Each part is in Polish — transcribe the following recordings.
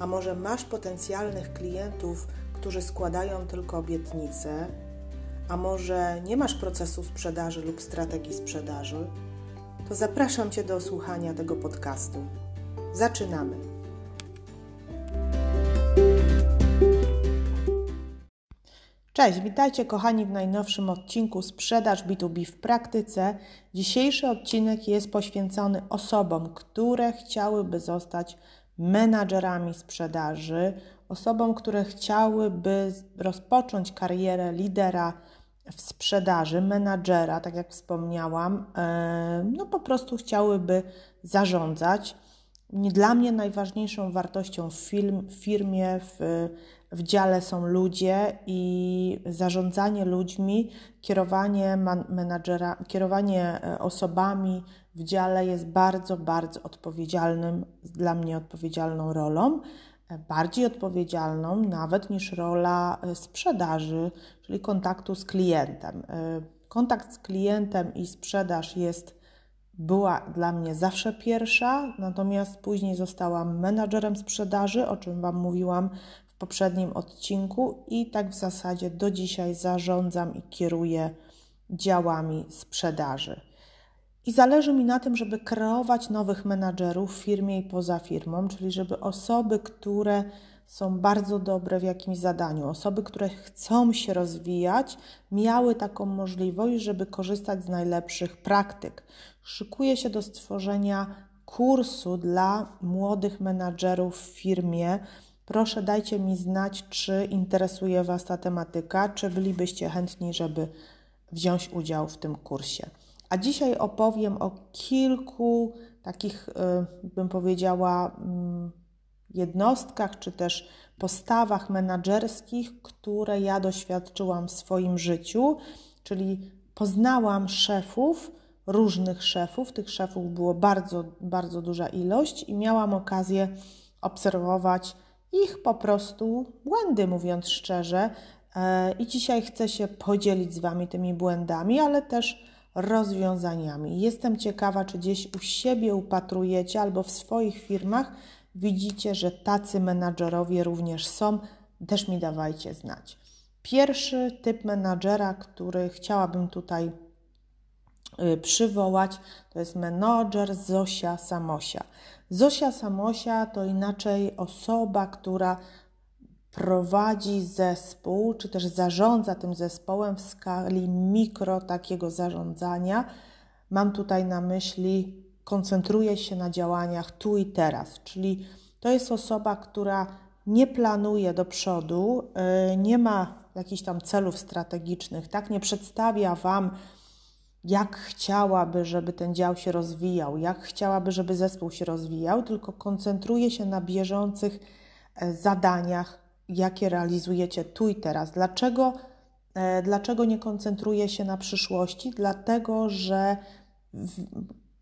a może masz potencjalnych klientów, którzy składają tylko obietnice, a może nie masz procesu sprzedaży lub strategii sprzedaży, to zapraszam Cię do słuchania tego podcastu. Zaczynamy! Cześć, witajcie kochani w najnowszym odcinku Sprzedaż B2B w praktyce. Dzisiejszy odcinek jest poświęcony osobom, które chciałyby zostać menadżerami sprzedaży, osobom, które chciałyby rozpocząć karierę lidera w sprzedaży, menadżera, tak jak wspomniałam, e, no po prostu chciałyby zarządzać. Dla mnie najważniejszą wartością w firmie, w, w dziale są ludzie i zarządzanie ludźmi, kierowanie menadżera, kierowanie e, osobami w dziale jest bardzo, bardzo odpowiedzialnym, dla mnie odpowiedzialną rolą, e, bardziej odpowiedzialną nawet niż rola e, sprzedaży, czyli kontaktu z klientem. Kontakt z klientem i sprzedaż jest była dla mnie zawsze pierwsza, natomiast później zostałam menadżerem sprzedaży, o czym Wam mówiłam poprzednim odcinku, i tak w zasadzie do dzisiaj zarządzam i kieruję działami sprzedaży. I zależy mi na tym, żeby kreować nowych menadżerów w firmie i poza firmą, czyli żeby osoby, które są bardzo dobre w jakimś zadaniu, osoby, które chcą się rozwijać, miały taką możliwość, żeby korzystać z najlepszych praktyk. Szykuję się do stworzenia kursu dla młodych menadżerów w firmie. Proszę dajcie mi znać, czy interesuje Was ta tematyka, czy bylibyście chętni, żeby wziąć udział w tym kursie. A dzisiaj opowiem o kilku takich, y, bym powiedziała, mm, jednostkach czy też postawach menedżerskich, które ja doświadczyłam w swoim życiu, czyli poznałam szefów, różnych szefów. Tych szefów było bardzo, bardzo duża ilość i miałam okazję obserwować ich po prostu błędy, mówiąc szczerze. E, I dzisiaj chcę się podzielić z Wami tymi błędami, ale też rozwiązaniami. Jestem ciekawa, czy gdzieś u siebie upatrujecie albo w swoich firmach widzicie, że tacy menadżerowie również są, też mi dawajcie znać. Pierwszy typ menadżera, który chciałabym tutaj y, przywołać, to jest menadżer Zosia Samosia. Zosia Samosia to inaczej osoba, która prowadzi zespół, czy też zarządza tym zespołem w skali mikro takiego zarządzania. Mam tutaj na myśli koncentruje się na działaniach tu i teraz, czyli to jest osoba, która nie planuje do przodu, y, nie ma jakichś tam celów strategicznych, tak? Nie przedstawia Wam, jak chciałaby, żeby ten dział się rozwijał, jak chciałaby, żeby zespół się rozwijał, tylko koncentruje się na bieżących e, zadaniach, jakie realizujecie tu i teraz. Dlaczego, e, dlaczego nie koncentruje się na przyszłości? Dlatego, że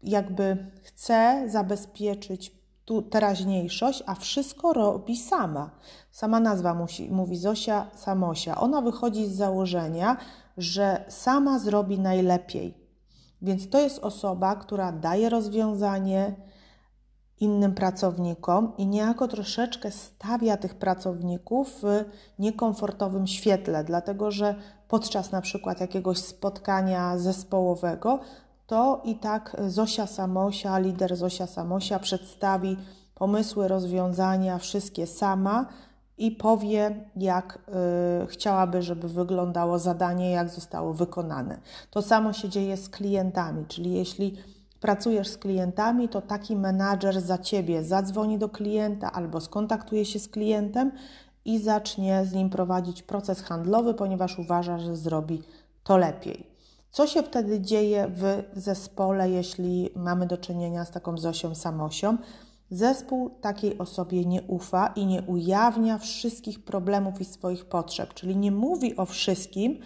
jakby chce zabezpieczyć tu teraźniejszość, a wszystko robi sama. Sama nazwa musi, mówi Zosia Samosia. Ona wychodzi z założenia, że sama zrobi najlepiej. Więc to jest osoba, która daje rozwiązanie innym pracownikom i niejako troszeczkę stawia tych pracowników w niekomfortowym świetle, dlatego że podczas na przykład jakiegoś spotkania zespołowego to i tak Zosia Samosia, lider Zosia Samosia przedstawi pomysły, rozwiązania, wszystkie sama i powie, jak y, chciałaby, żeby wyglądało zadanie, jak zostało wykonane. To samo się dzieje z klientami, czyli jeśli pracujesz z klientami, to taki menadżer za ciebie zadzwoni do klienta albo skontaktuje się z klientem i zacznie z nim prowadzić proces handlowy, ponieważ uważa, że zrobi to lepiej. Co się wtedy dzieje w zespole, jeśli mamy do czynienia z taką Zosią Samosią? Zespół takiej osobie nie ufa i nie ujawnia wszystkich problemów i swoich potrzeb, czyli nie mówi o wszystkim,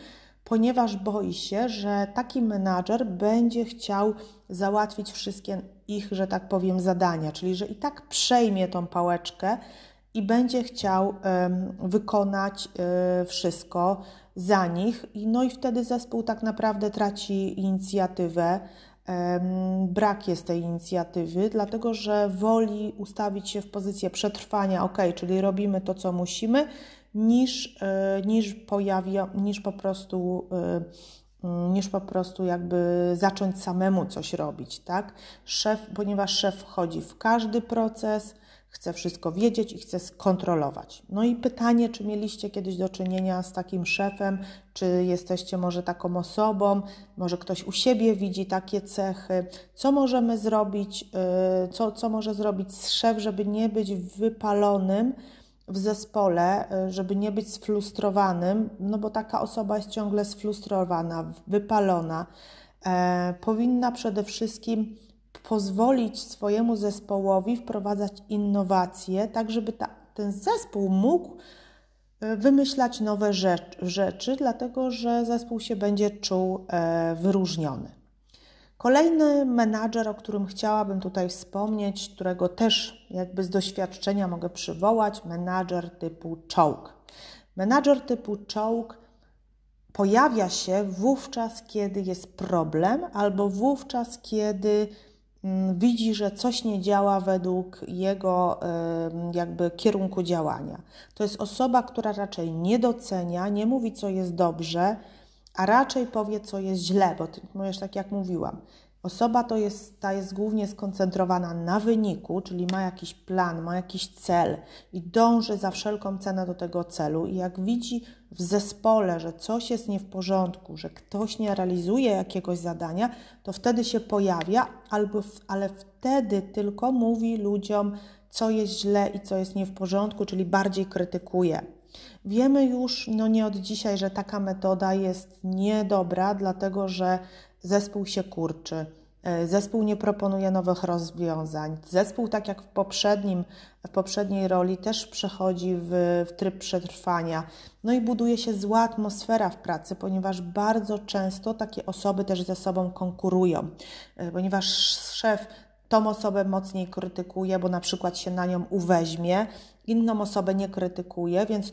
ponieważ boi się, że taki menadżer będzie chciał załatwić wszystkie ich, że tak powiem, zadania, czyli że i tak przejmie tą pałeczkę i będzie chciał um, wykonać um, wszystko za nich. No i wtedy zespół tak naprawdę traci inicjatywę. Brak jest tej inicjatywy, dlatego że woli ustawić się w pozycję przetrwania, ok, czyli robimy to, co musimy, niż, e, niż, pojawia, niż po prostu e, mm, niż po prostu jakby zacząć samemu coś robić, tak? Szef, ponieważ szef wchodzi w każdy proces, chce wszystko wiedzieć i chce skontrolować. No i pytanie, czy mieliście kiedyś do czynienia z takim szefem, czy jesteście może taką osobą, może ktoś u siebie widzi takie cechy, co możemy zrobić, e, co, co może zrobić szef, żeby nie być wypalonym, w zespole, e, żeby nie być sfrustrowanym, no bo taka osoba jest ciągle sfrustrowana, wypalona. E, powinna przede wszystkim pozwolić swojemu zespołowi wprowadzać innowacje, tak żeby ta, ten zespół mógł e, wymyślać nowe rzecz, rzeczy, dlatego że zespół się będzie czuł e, wyróżniony. Kolejny menadżer, o którym chciałabym tutaj wspomnieć, którego też jakby z doświadczenia mogę przywołać, menadżer typu czołg. Menadżer typu czołg pojawia się wówczas, kiedy jest problem, albo wówczas, kiedy widzi, że coś nie działa według jego jakby kierunku działania. To jest osoba, która raczej nie docenia, nie mówi, co jest dobrze, a raczej powie, co jest źle, bo mówisz tak jak mówiłam. Osoba to jest, ta jest głównie skoncentrowana na wyniku, czyli ma jakiś plan, ma jakiś cel i dąży za wszelką cenę do tego celu. I jak widzi w zespole, że coś jest nie w porządku, że ktoś nie realizuje jakiegoś zadania, to wtedy się pojawia, albo, ale wtedy tylko mówi ludziom, co jest źle i co jest nie w porządku, czyli bardziej krytykuje. Wiemy już, no nie od dzisiaj, że taka metoda jest niedobra, dlatego że zespół się kurczy. E, zespół nie proponuje nowych rozwiązań. Zespół, tak jak w, poprzednim, w poprzedniej roli, też przechodzi w, w tryb przetrwania. No i buduje się zła atmosfera w pracy, ponieważ bardzo często takie osoby też ze sobą konkurują, e, ponieważ szef tą osobę mocniej krytykuje, bo na przykład się na nią uweźmie, inną osobę nie krytykuje, więc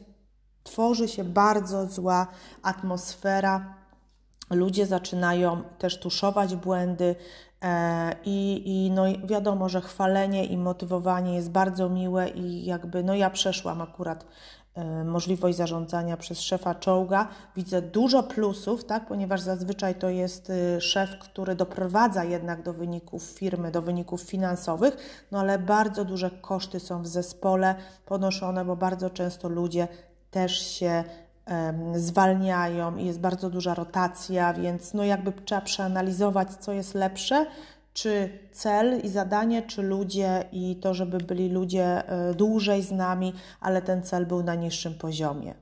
tworzy się bardzo zła atmosfera. Ludzie zaczynają też tuszować błędy, e, i, i no wiadomo, że chwalenie i motywowanie jest bardzo miłe i jakby, no ja przeszłam akurat e, możliwość zarządzania przez szefa czołga. Widzę dużo plusów, tak, ponieważ zazwyczaj to jest y, szef, który doprowadza jednak do wyników firmy, do wyników finansowych, no ale bardzo duże koszty są w zespole ponoszone, bo bardzo często ludzie też się zwalniają i jest bardzo duża rotacja, więc no jakby trzeba przeanalizować, co jest lepsze, czy cel i zadanie, czy ludzie i to, żeby byli ludzie e, dłużej z nami, ale ten cel był na niższym poziomie.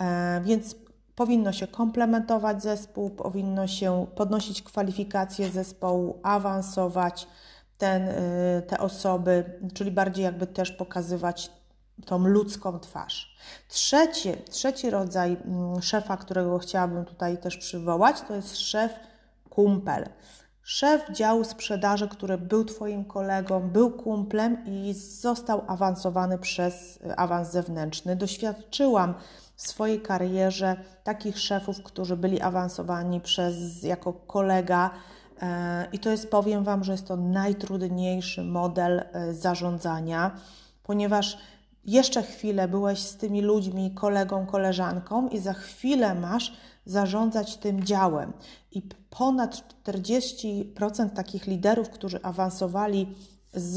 E, więc powinno się komplementować zespół, powinno się podnosić kwalifikacje zespołu, awansować ten, e, te osoby, czyli bardziej jakby też pokazywać tą ludzką twarz. Trzeci, trzeci rodzaj mm, szefa, którego chciałabym tutaj też przywołać, to jest szef kumpel. Szef działu sprzedaży, który był Twoim kolegą, był kumplem i został awansowany przez y, awans zewnętrzny. Doświadczyłam w swojej karierze takich szefów, którzy byli awansowani przez jako kolega. E, I to jest, powiem Wam, że jest to najtrudniejszy model e, zarządzania, ponieważ jeszcze chwilę byłeś z tymi ludźmi, kolegą, koleżanką, i za chwilę masz zarządzać tym działem. I ponad 40% takich liderów, którzy awansowali z,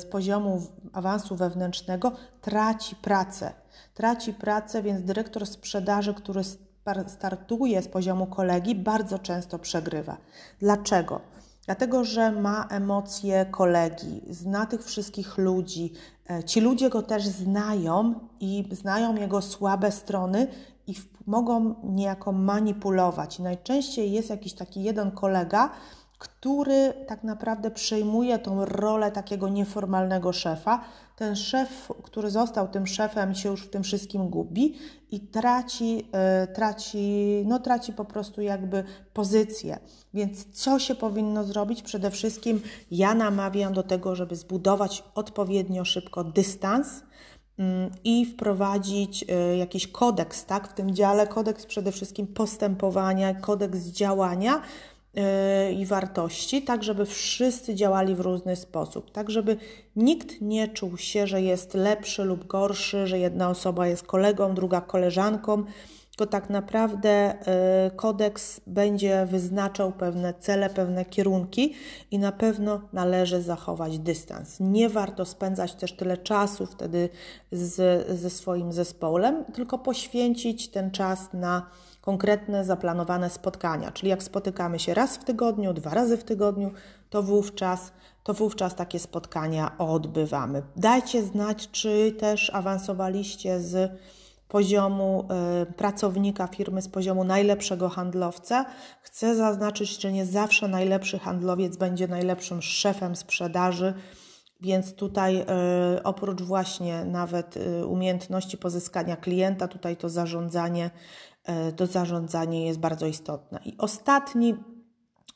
z poziomu awansu wewnętrznego, traci pracę. Traci pracę, więc dyrektor sprzedaży, który startuje z poziomu kolegi, bardzo często przegrywa. Dlaczego? Dlatego, że ma emocje kolegi, zna tych wszystkich ludzi. E, ci ludzie go też znają i znają jego słabe strony i mogą niejako manipulować. Najczęściej jest jakiś taki jeden kolega, który tak naprawdę przejmuje tą rolę takiego nieformalnego szefa. Ten szef, który został tym szefem, się już w tym wszystkim gubi i traci, e, traci, no, traci po prostu jakby pozycję. Więc co się powinno zrobić? Przede wszystkim ja namawiam do tego, żeby zbudować odpowiednio szybko dystans mm, i wprowadzić e, jakiś kodeks, tak? W tym dziale kodeks przede wszystkim postępowania, kodeks działania, i wartości, tak żeby wszyscy działali w różny sposób, tak żeby nikt nie czuł się, że jest lepszy lub gorszy, że jedna osoba jest kolegą, druga koleżanką, tylko tak naprawdę e, kodeks będzie wyznaczał pewne cele, pewne kierunki i na pewno należy zachować dystans. Nie warto spędzać też tyle czasu wtedy z, ze swoim zespołem, tylko poświęcić ten czas na konkretne, zaplanowane spotkania. Czyli jak spotykamy się raz w tygodniu, dwa razy w tygodniu, to wówczas, to wówczas takie spotkania odbywamy. Dajcie znać, czy też awansowaliście z poziomu y, pracownika firmy, z poziomu najlepszego handlowca. Chcę zaznaczyć, że nie zawsze najlepszy handlowiec będzie najlepszym szefem sprzedaży. Więc tutaj y, oprócz właśnie nawet y, umiejętności pozyskania klienta, tutaj to zarządzanie to zarządzanie jest bardzo istotne. I ostatni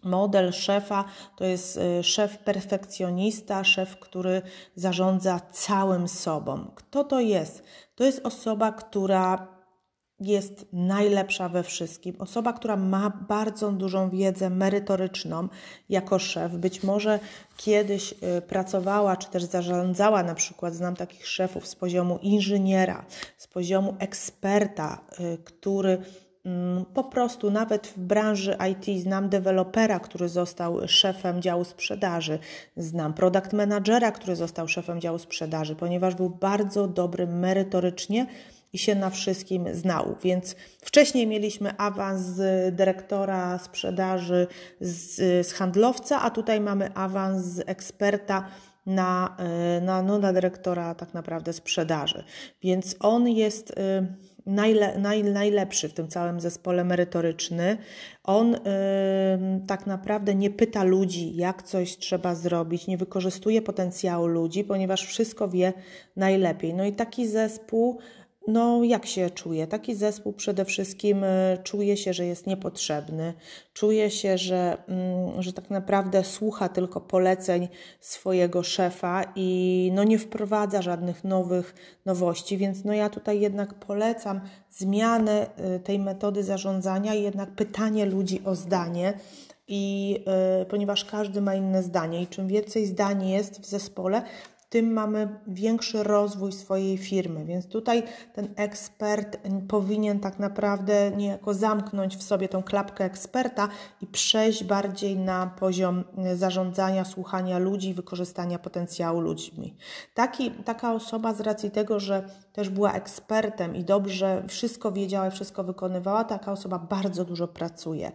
model szefa to jest e, szef perfekcjonista, szef, który zarządza całym sobą. Kto to jest? To jest osoba, która jest najlepsza we wszystkim. Osoba, która ma bardzo dużą wiedzę merytoryczną jako szef, być może kiedyś y, pracowała czy też zarządzała, na przykład znam takich szefów z poziomu inżyniera, z poziomu eksperta, y, który mm, po prostu nawet w branży IT znam dewelopera, który został szefem działu sprzedaży, znam product managera, który został szefem działu sprzedaży, ponieważ był bardzo dobry merytorycznie i się na wszystkim znał. Więc wcześniej mieliśmy awans z dyrektora sprzedaży, z, z handlowca, a tutaj mamy awans z eksperta na, e, na, no, na dyrektora tak naprawdę sprzedaży. Więc on jest e, najle, naj, najlepszy w tym całym zespole merytoryczny. On y, tak naprawdę nie pyta ludzi, jak coś trzeba zrobić, nie wykorzystuje potencjału ludzi, ponieważ wszystko wie najlepiej. No i taki zespół no, jak się czuje? Taki zespół przede wszystkim e, czuje się, że jest niepotrzebny, czuje się, że, mm, że tak naprawdę słucha tylko poleceń swojego szefa i no, nie wprowadza żadnych nowych nowości, więc no, ja tutaj jednak polecam zmianę e, tej metody zarządzania i jednak pytanie ludzi o zdanie. I y, ponieważ każdy ma inne zdanie, i czym więcej zdań jest w zespole, tym mamy większy rozwój swojej firmy. Więc tutaj ten ekspert powinien tak naprawdę niejako zamknąć w sobie tą klapkę eksperta i przejść bardziej na poziom zarządzania, słuchania ludzi, wykorzystania potencjału ludźmi. Taki, taka osoba z racji tego, że też była ekspertem i dobrze wszystko wiedziała wszystko wykonywała, taka osoba bardzo dużo pracuje.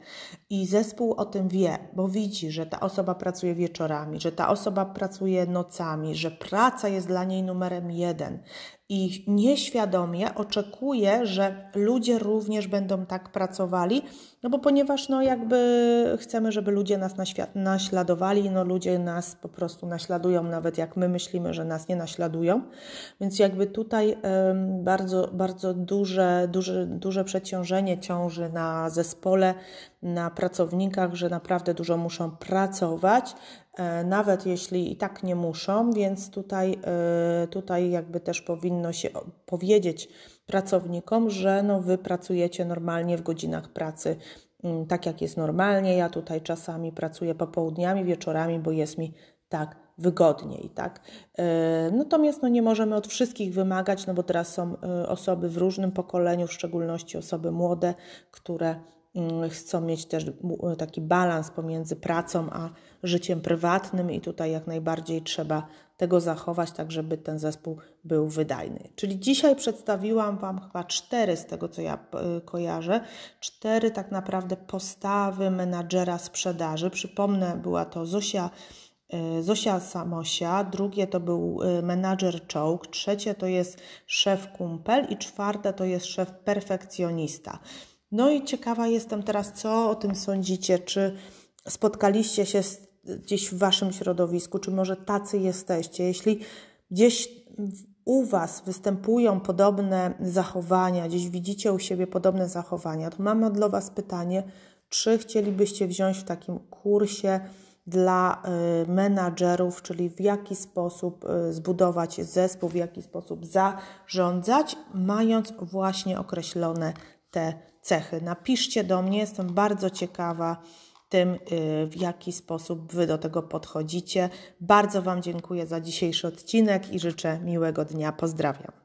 I zespół o tym wie, bo widzi, że ta osoba pracuje wieczorami, że ta osoba pracuje nocami, że praca jest dla niej numerem jeden i nieświadomie oczekuje, że ludzie również będą tak pracowali, no bo ponieważ no jakby chcemy, żeby ludzie nas naśladowali, no ludzie nas po prostu naśladują, nawet jak my myślimy, że nas nie naśladują, więc jakby tutaj bardzo, bardzo duże, duże, duże przeciążenie ciąży na zespole, na pracownikach, że naprawdę dużo muszą pracować, nawet jeśli i tak nie muszą, więc tutaj, e, tutaj jakby też powinno się powiedzieć pracownikom, że no wy pracujecie normalnie w godzinach pracy, mm, tak jak jest normalnie. Ja tutaj czasami pracuję popołudniami, wieczorami, bo jest mi tak wygodniej, tak? E, natomiast no, nie możemy od wszystkich wymagać, no bo teraz są osoby w różnym pokoleniu, w szczególności osoby młode, które chcą mieć też taki balans pomiędzy pracą a życiem prywatnym i tutaj jak najbardziej trzeba tego zachować, tak żeby ten zespół był wydajny. Czyli dzisiaj przedstawiłam Wam chyba cztery z tego, co ja e, kojarzę, cztery tak naprawdę postawy menadżera sprzedaży. Przypomnę, była to Zosia e, Zosia Samosia, drugie to był e, menadżer czołg, trzecie to jest szef kumpel i czwarte to jest szef perfekcjonista. No i ciekawa jestem teraz, co o tym sądzicie, czy spotkaliście się gdzieś w Waszym środowisku, czy może tacy jesteście. Jeśli gdzieś u Was występują podobne zachowania, gdzieś widzicie u siebie podobne zachowania, to mamy dla Was pytanie, czy chcielibyście wziąć w takim kursie dla y, menadżerów, czyli w jaki sposób y, zbudować zespół, w jaki sposób zarządzać, mając właśnie określone te cechy. Napiszcie do mnie, jestem bardzo ciekawa tym, y, w jaki sposób Wy do tego podchodzicie. Bardzo Wam dziękuję za dzisiejszy odcinek i życzę miłego dnia. Pozdrawiam.